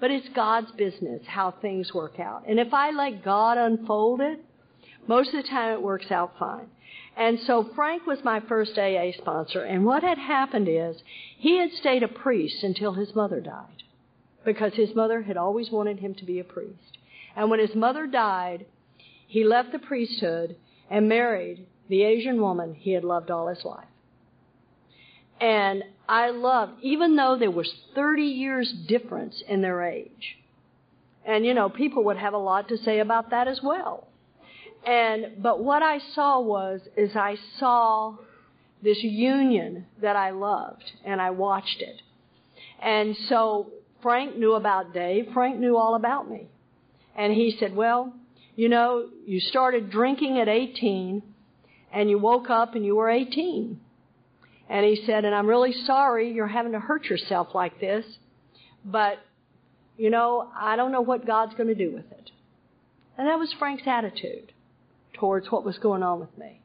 But it's God's business how things work out. And if I let God unfold it, most of the time it works out fine. And so Frank was my first AA sponsor, and what had happened is he had stayed a priest until his mother died. Because his mother had always wanted him to be a priest. And when his mother died, he left the priesthood and married the Asian woman he had loved all his life. And I loved, even though there was 30 years difference in their age. And you know, people would have a lot to say about that as well. And, but what I saw was, is I saw this union that I loved and I watched it. And so Frank knew about Dave. Frank knew all about me. And he said, well, you know, you started drinking at 18 and you woke up and you were 18. And he said, and I'm really sorry you're having to hurt yourself like this, but, you know, I don't know what God's going to do with it. And that was Frank's attitude towards what was going on with me.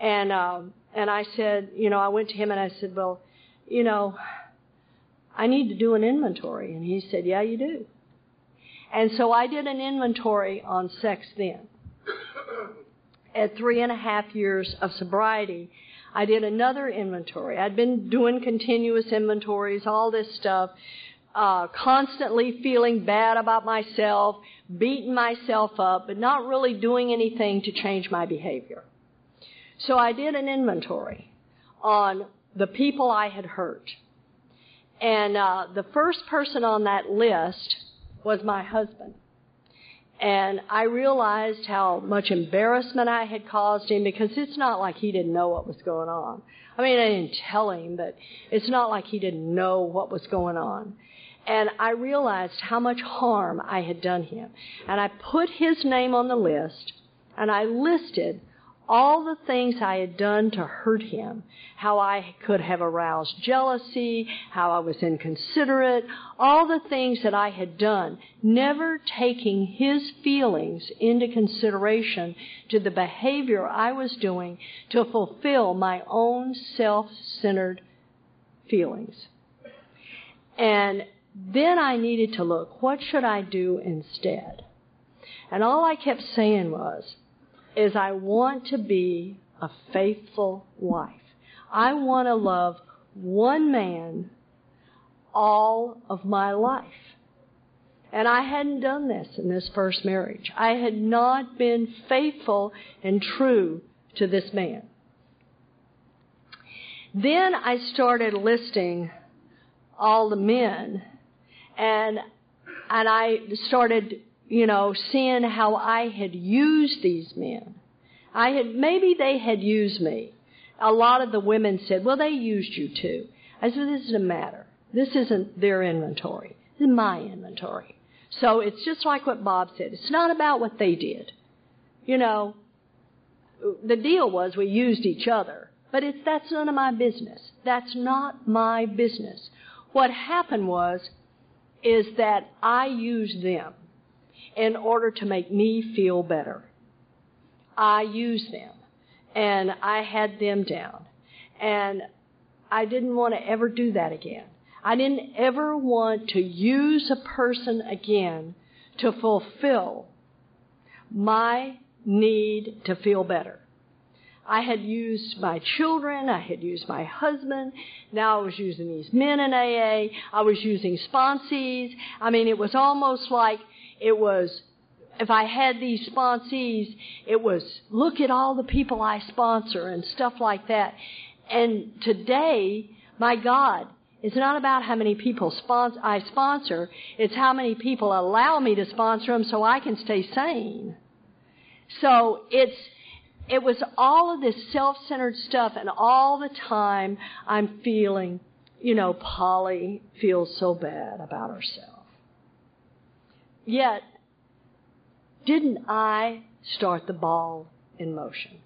And, um, and I said, you know, I went to him and I said, well, you know, I need to do an inventory. And he said, yeah, you do. And so I did an inventory on sex then. At three and a half years of sobriety, I did another inventory. I'd been doing continuous inventories, all this stuff, uh, constantly feeling bad about myself, beating myself up, but not really doing anything to change my behavior. So I did an inventory on the people I had hurt. And uh, the first person on that list was my husband. And I realized how much embarrassment I had caused him because it's not like he didn't know what was going on. I mean, I didn't tell him, but it's not like he didn't know what was going on. And I realized how much harm I had done him. And I put his name on the list and I listed all the things I had done to hurt him, how I could have aroused jealousy, how I was inconsiderate, all the things that I had done, never taking his feelings into consideration to the behavior I was doing to fulfill my own self-centered feelings. And then I needed to look, what should I do instead? And all I kept saying was, is I want to be a faithful wife. I want to love one man all of my life. And I hadn't done this in this first marriage. I had not been faithful and true to this man. Then I started listing all the men and and I started, you know, seeing how I had used these men. I had maybe they had used me. A lot of the women said, "Well, they used you too." I said, "This doesn't matter. This isn't their inventory. This is my inventory." So it's just like what Bob said. It's not about what they did. You know, the deal was we used each other, but it's that's none of my business. That's not my business. What happened was is that I used them in order to make me feel better. I used them and I had them down. And I didn't want to ever do that again. I didn't ever want to use a person again to fulfill my need to feel better. I had used my children, I had used my husband, now I was using these men in AA, I was using sponsees. I mean, it was almost like it was, if I had these sponsees, it was, look at all the people I sponsor and stuff like that. And today, my God, it's not about how many people sponsor, I sponsor, it's how many people allow me to sponsor them so I can stay sane. So it's, it was all of this self-centered stuff and all the time I'm feeling, you know, Polly feels so bad about herself. Yet, didn't I start the ball in motion?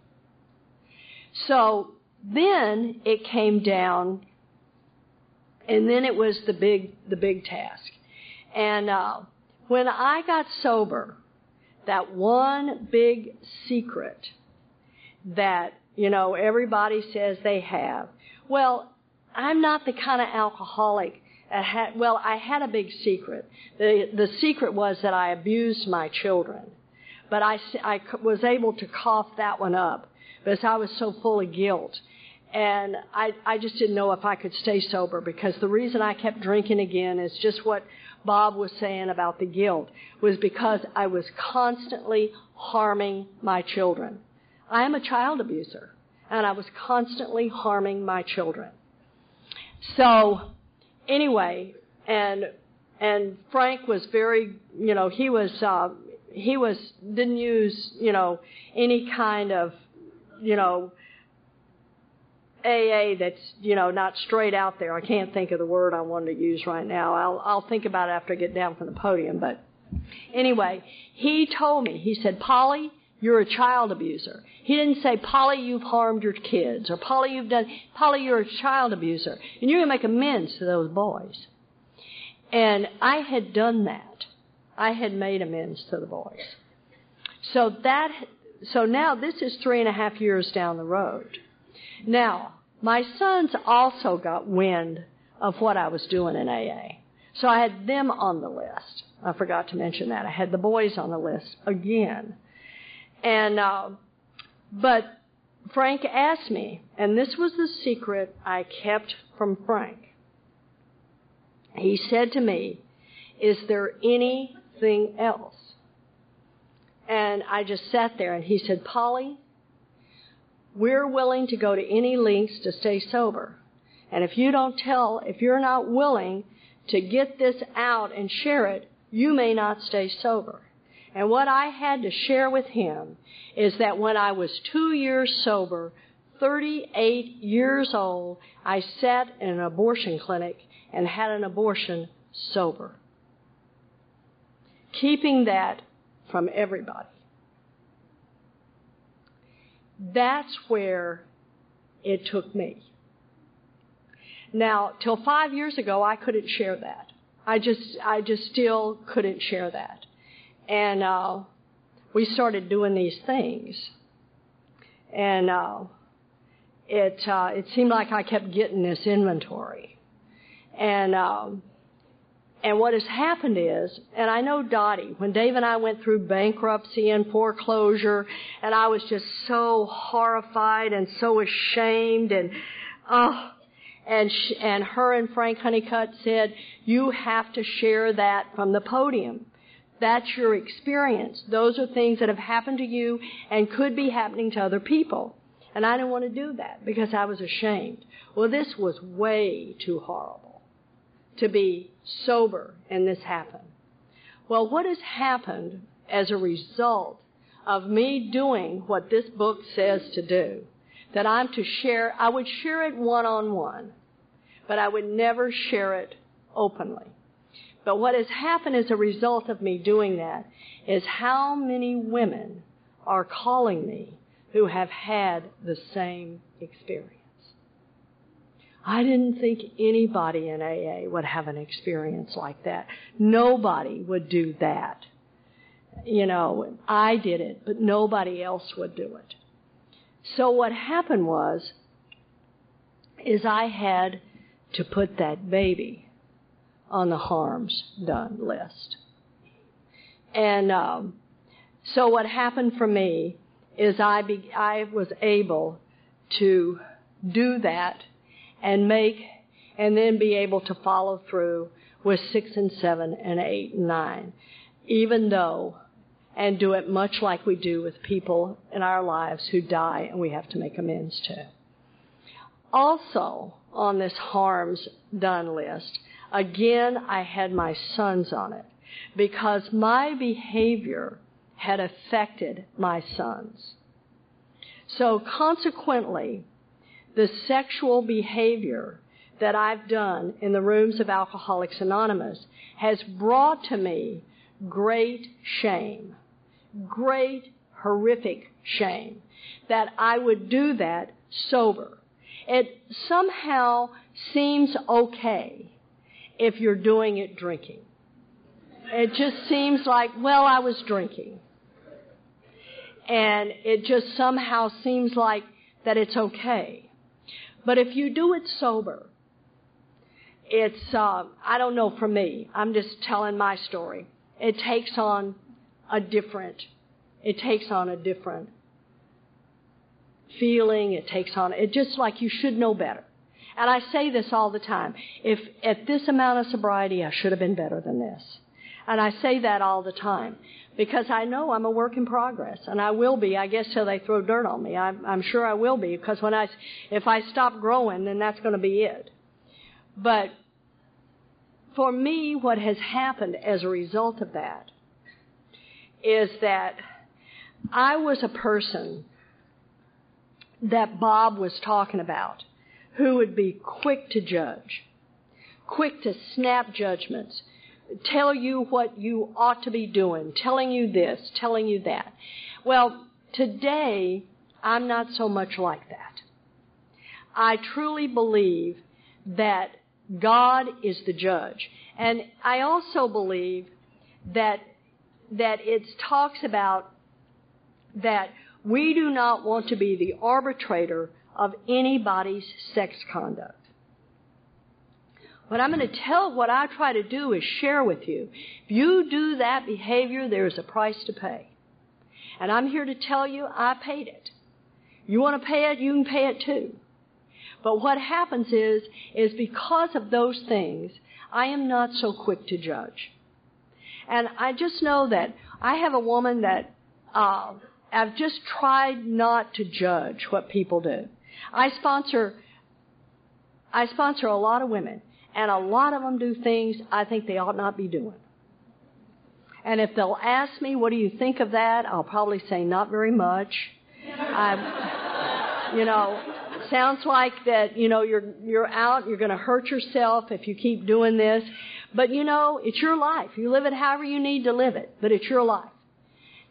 So then it came down, and then it was the big, the big task. And uh, when I got sober, that one big secret that, you know, everybody says they have. Well, I'm not the kind of alcoholic had, well, I had a big secret. The, the secret was that I abused my children. But I, I was able to cough that one up because I was so full of guilt. And I, I just didn't know if I could stay sober because the reason I kept drinking again is just what Bob was saying about the guilt was because I was constantly harming my children. I am a child abuser, and I was constantly harming my children. So, anyway, and and Frank was very, you know, he was uh, he was didn't use, you know, any kind of, you know, AA that's you know not straight out there. I can't think of the word I wanted to use right now. I'll I'll think about it after I get down from the podium. But anyway, he told me. He said, Polly, you're a child abuser. He didn't say, Polly, you've harmed your kids, or Polly, you've done, Polly, you're a child abuser, and you're going to make amends to those boys. And I had done that. I had made amends to the boys. So that, so now this is three and a half years down the road. Now, my sons also got wind of what I was doing in AA. So I had them on the list. I forgot to mention that. I had the boys on the list again. And, uh, but Frank asked me, and this was the secret I kept from Frank. He said to me, Is there anything else? And I just sat there and he said, Polly, we're willing to go to any lengths to stay sober. And if you don't tell, if you're not willing to get this out and share it, you may not stay sober. And what I had to share with him is that when I was two years sober, 38 years old, I sat in an abortion clinic and had an abortion sober. Keeping that from everybody. That's where it took me. Now, till five years ago, I couldn't share that. I just, I just still couldn't share that and uh, we started doing these things, and uh, it uh, it seemed like I kept getting this inventory, and um, and what has happened is, and I know Dottie, when Dave and I went through bankruptcy and foreclosure, and I was just so horrified and so ashamed, and oh. And, sh- and her and Frank Honeycutt said, you have to share that from the podium. That's your experience. Those are things that have happened to you and could be happening to other people. And I didn't want to do that because I was ashamed. Well, this was way too horrible to be sober and this happened. Well, what has happened as a result of me doing what this book says to do, that I'm to share, I would share it one on one, but I would never share it openly. But what has happened as a result of me doing that is how many women are calling me who have had the same experience. I didn't think anybody in AA would have an experience like that. Nobody would do that. You know, I did it, but nobody else would do it. So what happened was, is I had to put that baby on the harms done list. And um, so what happened for me is I be, I was able to do that and make and then be able to follow through with six and seven and eight and nine, even though and do it much like we do with people in our lives who die and we have to make amends to. Also, on this harms done list, again, I had my sons on it because my behavior had affected my sons. So consequently, the sexual behavior that I've done in the rooms of Alcoholics Anonymous has brought to me great shame, great horrific shame that I would do that sober. It somehow seems okay if you're doing it drinking. It just seems like, well, I was drinking. And it just somehow seems like that it's okay. But if you do it sober, it's, uh, I don't know for me, I'm just telling my story. It takes on a different, it takes on a different feeling, it takes on, it just like you should know better. And I say this all the time. If at this amount of sobriety, I should have been better than this. And I say that all the time because I know I'm a work in progress, and I will be. I guess till they throw dirt on me. I'm, I'm sure I will be because when I, if I stop growing, then that's going to be it. But for me, what has happened as a result of that is that I was a person that Bob was talking about who would be quick to judge, quick to snap judgments, tell you what you ought to be doing, telling you this, telling you that. Well, today, I'm not so much like that. I truly believe that God is the judge. And I also believe that, that it talks about that we do not want to be the arbitrator of anybody's sex conduct. What I'm going to tell, what I try to do is share with you. If you do that behavior, there's a price to pay. And I'm here to tell you, I paid it. You want to pay it, you can pay it too. But what happens is, is because of those things, I am not so quick to judge. And I just know that I have a woman that uh, I've just tried not to judge what people do. I sponsor I sponsor a lot of women and a lot of them do things I think they ought not be doing. And if they'll ask me, what do you think of that? I'll probably say, not very much. I, you know, sounds like that, you know, you're, you're out, you're going to hurt yourself if you keep doing this. But you know, it's your life. You live it however you need to live it, but it's your life.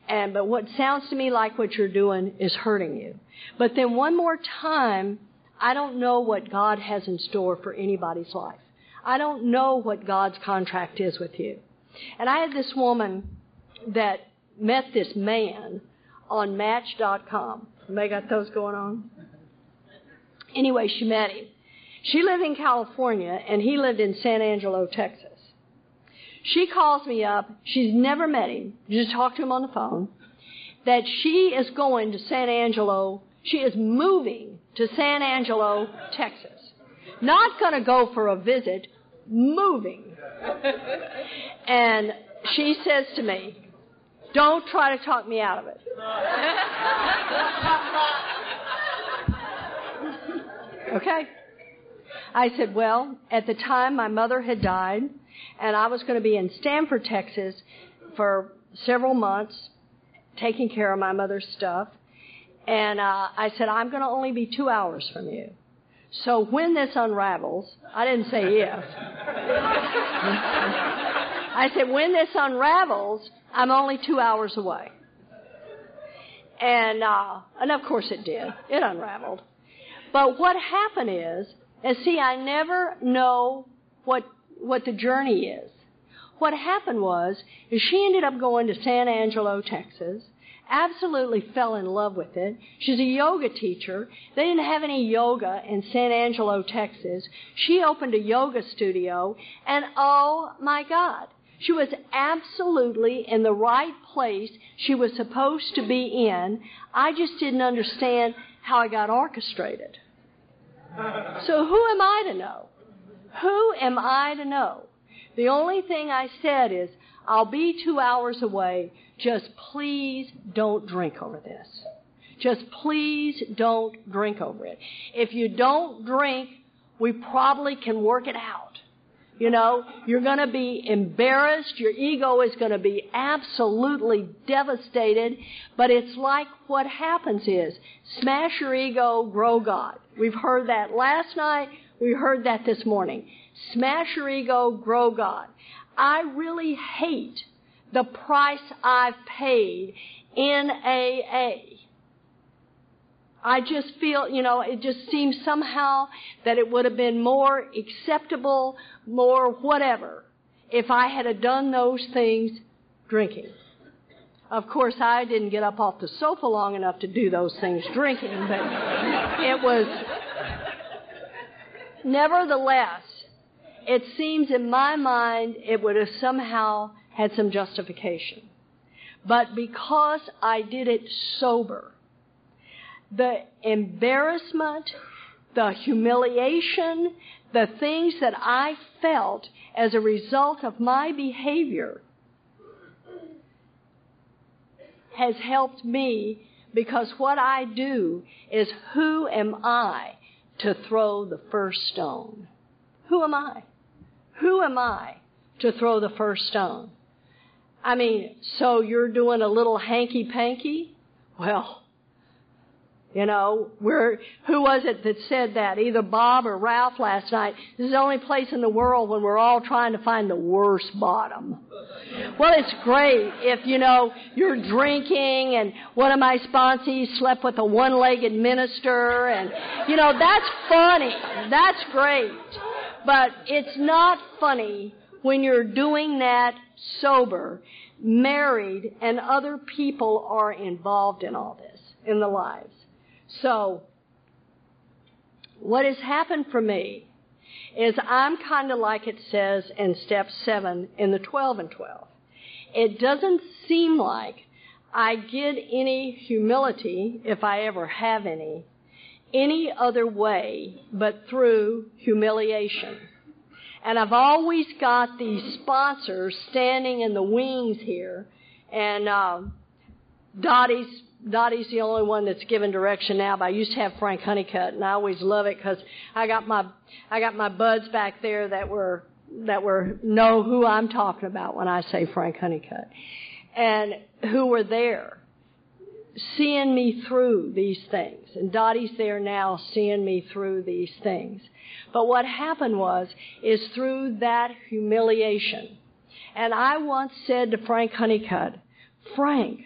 And, but what sounds to me like what you're doing is hurting you. But then one more time, I don't know what God has in store for anybody's life. I don't know what God's contract is with you. And I had this woman that met this man on Match.com. They got those going on? Anyway, she met him. She lived in California and he lived in San Angelo, Texas. She calls me up. She's never met him. Just talked to him on the phone. That she is going to San Angelo. She is moving to San Angelo, Texas. Not going to go for a visit, moving. and she says to me, Don't try to talk me out of it. [laughs] Okay? I said, well, at the time my mother had died, and I was going to be in Stamford, Texas for several months taking care of my mother's stuff. And uh, I said, I'm going to only be two hours from you. So when this unravels, I didn't say if. I said, when this unravels, I'm only two hours away. And, uh, and of course it did. It unraveled. But what happened is, and see, I never know what, what the journey is. What happened was, is she ended up going to San Angelo, Texas, absolutely fell in love with it. She's a yoga teacher. They didn't have any yoga in San Angelo, Texas. She opened a yoga studio, and oh my God, she was absolutely in the right place she was supposed to be in. I just didn't understand how I got orchestrated. So who am I to know? Who am I to know? The only thing I said is, I'll be two hours away. Just please don't drink over this. Just please don't drink over it. If you don't drink, we probably can work it out. You know, you're going to be embarrassed. Your ego is going to be absolutely devastated. But it's like what happens is smash your ego, grow God. We've heard that last night. We heard that this morning. Smash your ego, grow God. I really hate the price I've paid in AA. I just feel, you know, it just seems somehow that it would have been more acceptable, more whatever, if I had done those things drinking. Of course, I didn't get up off the sofa long enough to do those things drinking, but it was, nevertheless, it seems in my mind it would have somehow had some justification. But because I did it sober, the embarrassment, the humiliation, the things that I felt as a result of my behavior has helped me because what I do is who am I to throw the first stone? Who am I? Who am I to throw the first stone? I mean, so you're doing a little hanky panky? Well, you know, where, who was it that said that? Either Bob or Ralph last night. This is the only place in the world when we're all trying to find the worst bottom. Well, it's great if, you know, you're drinking and one of my sponsees slept with a one-legged minister and, you know, that's funny. That's great. But it's not funny when you're doing that sober, married, and other people are involved in all this, in the lives. So, what has happened for me is I'm kind of like it says in step seven in the 12 and 12. It doesn't seem like I get any humility, if I ever have any, any other way but through humiliation. And I've always got these sponsors standing in the wings here, and uh, Dottie's Dottie's the only one that's given direction now. But I used to have Frank Honeycutt, and I always love it because I got my I got my buds back there that were that were know who I'm talking about when I say Frank Honeycutt, and who were there seeing me through these things. And Dottie's there now seeing me through these things. But what happened was, is through that humiliation. And I once said to Frank Honeycutt, Frank,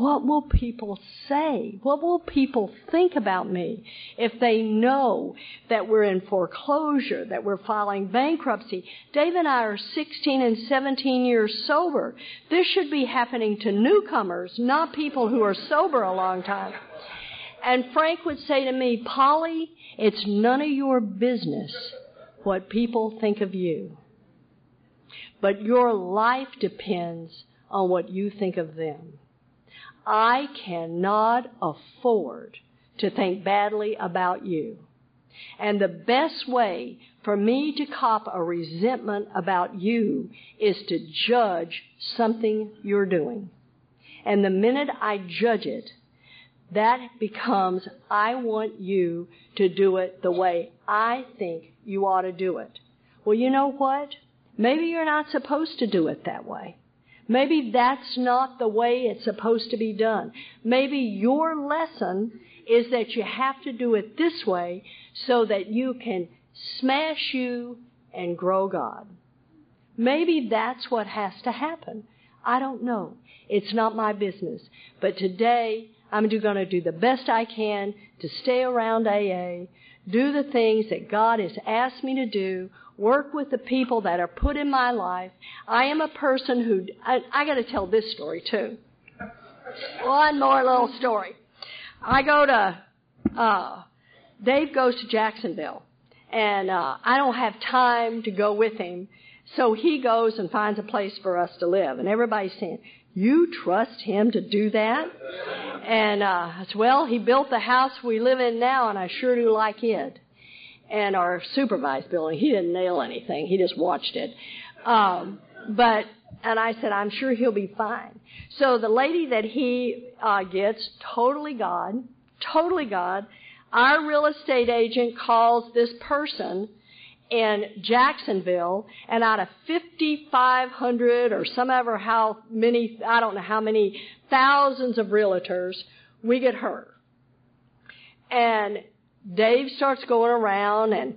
what will people say? What will people think about me if they know that we're in foreclosure, that we're filing bankruptcy? Dave and I are 16 and 17 years sober. This should be happening to newcomers, not people who are sober a long time. And Frank would say to me, Polly, it's none of your business what people think of you. But your life depends on what you think of them. I cannot afford to think badly about you. And the best way for me to cop a resentment about you is to judge something you're doing. And the minute I judge it, that becomes, I want you to do it the way I think you ought to do it. Well, you know what? Maybe you're not supposed to do it that way. Maybe that's not the way it's supposed to be done. Maybe your lesson is that you have to do it this way so that you can smash you and grow God. Maybe that's what has to happen. I don't know. It's not my business. But today, I'm going to do the best I can to stay around AA, do the things that God has asked me to do, work with the people that are put in my life. I am a person who, I, I got to tell this story too. One more little story. I go to, uh, Dave goes to Jacksonville, and uh, I don't have time to go with him. So he goes and finds a place for us to live, and everybody's saying, "You trust him to do that?" And uh, I said, "Well, he built the house we live in now, and I sure do like it." And our supervised building, he didn't nail anything; he just watched it. Um, but and I said, I'm sure he'll be fine. So the lady that he uh, gets, totally God, totally God. Our real estate agent calls this person in Jacksonville, and out of 5,500 or some ever how many, I don't know how many thousands of realtors, we get her. And Dave starts going around and,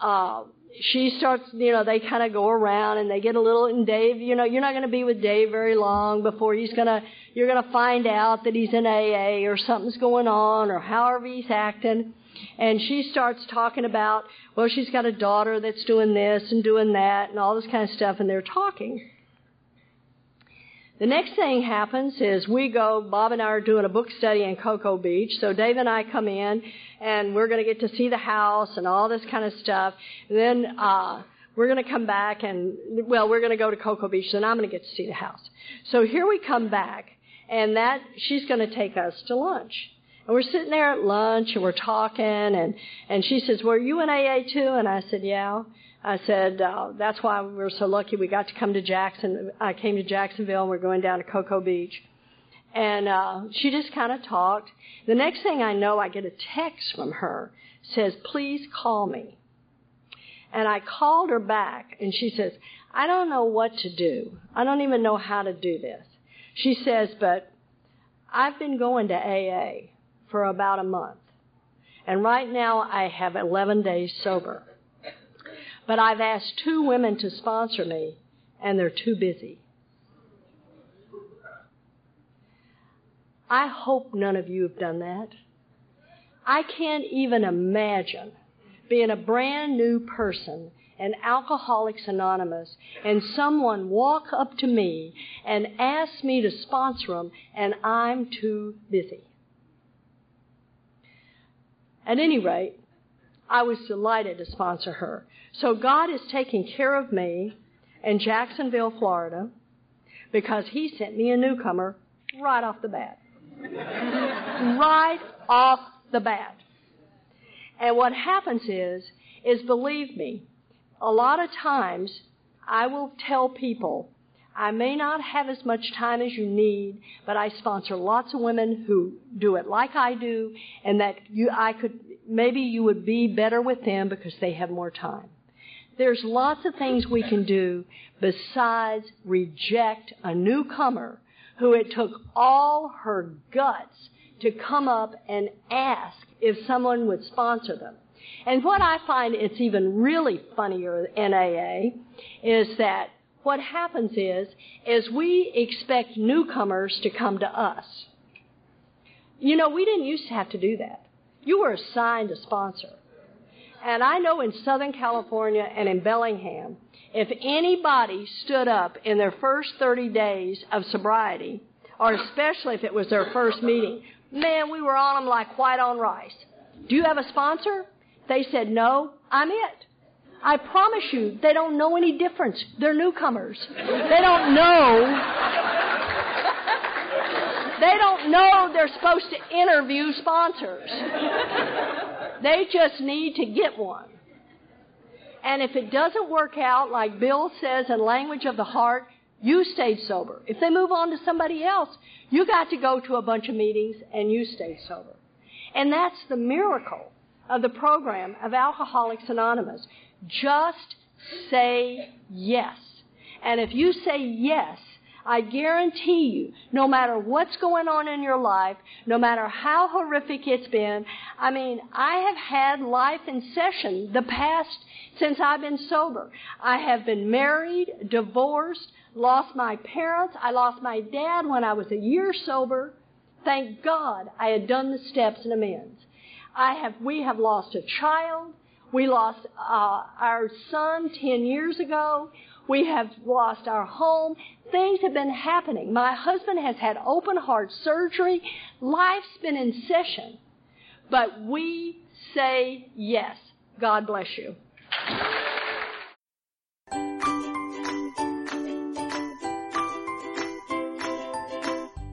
uh, she starts, you know, they kind of go around and they get a little, and Dave, you know, you're not going to be with Dave very long before he's going to, you're going to find out that he's in AA or something's going on or however he's acting. And she starts talking about, well, she's got a daughter that's doing this and doing that and all this kind of stuff, and they're talking. The next thing happens is we go, Bob and I are doing a book study in Cocoa Beach. So Dave and I come in and we're going to get to see the house and all this kind of stuff. And then, uh, we're going to come back and, well, we're going to go to Cocoa Beach and I'm going to get to see the house. So here we come back and that, she's going to take us to lunch. And we're sitting there at lunch and we're talking and, and she says, were you in AA too? And I said, yeah. I said, uh, that's why we were so lucky we got to come to Jackson. I came to Jacksonville and we're going down to Cocoa Beach. And, uh, she just kind of talked. The next thing I know, I get a text from her. Says, please call me. And I called her back and she says, I don't know what to do. I don't even know how to do this. She says, but I've been going to AA for about a month. And right now I have 11 days sober. But I've asked two women to sponsor me, and they're too busy. I hope none of you have done that. I can't even imagine being a brand new person in Alcoholics Anonymous and someone walk up to me and ask me to sponsor them and I'm too busy. At any rate, I was delighted to sponsor her. So God is taking care of me in Jacksonville, Florida, because He sent me a newcomer right off the bat. [laughs] right off the bat. And what happens is, is believe me, a lot of times I will tell people, I may not have as much time as you need, but I sponsor lots of women who do it like I do, and that you, I could, maybe you would be better with them because they have more time. There's lots of things we can do besides reject a newcomer who it took all her guts to come up and ask if someone would sponsor them. And what I find it's even really funnier in AA is that what happens is, is we expect newcomers to come to us. You know, we didn't used to have to do that. You were assigned a sponsor. And I know in Southern California and in Bellingham, if anybody stood up in their first 30 days of sobriety, or especially if it was their first meeting, man, we were on them like white on rice. Do you have a sponsor? They said, no, I'm it. I promise you, they don't know any difference. They're newcomers. They don't know. They don't know they're supposed to interview sponsors. They just need to get one. And if it doesn't work out, like Bill says in language of the heart, you stayed sober. If they move on to somebody else, you got to go to a bunch of meetings and you stayed sober. And that's the miracle of the program of Alcoholics Anonymous. Just say yes. And if you say yes, I guarantee you, no matter what's going on in your life, no matter how horrific it's been, I mean, I have had life in session the past since I've been sober. I have been married, divorced, lost my parents. I lost my dad when I was a year sober. Thank God I had done the steps and amends. I have, we have lost a child. We lost uh, our son 10 years ago. We have lost our home. Things have been happening. My husband has had open heart surgery. Life's been in session. But we say yes. God bless you.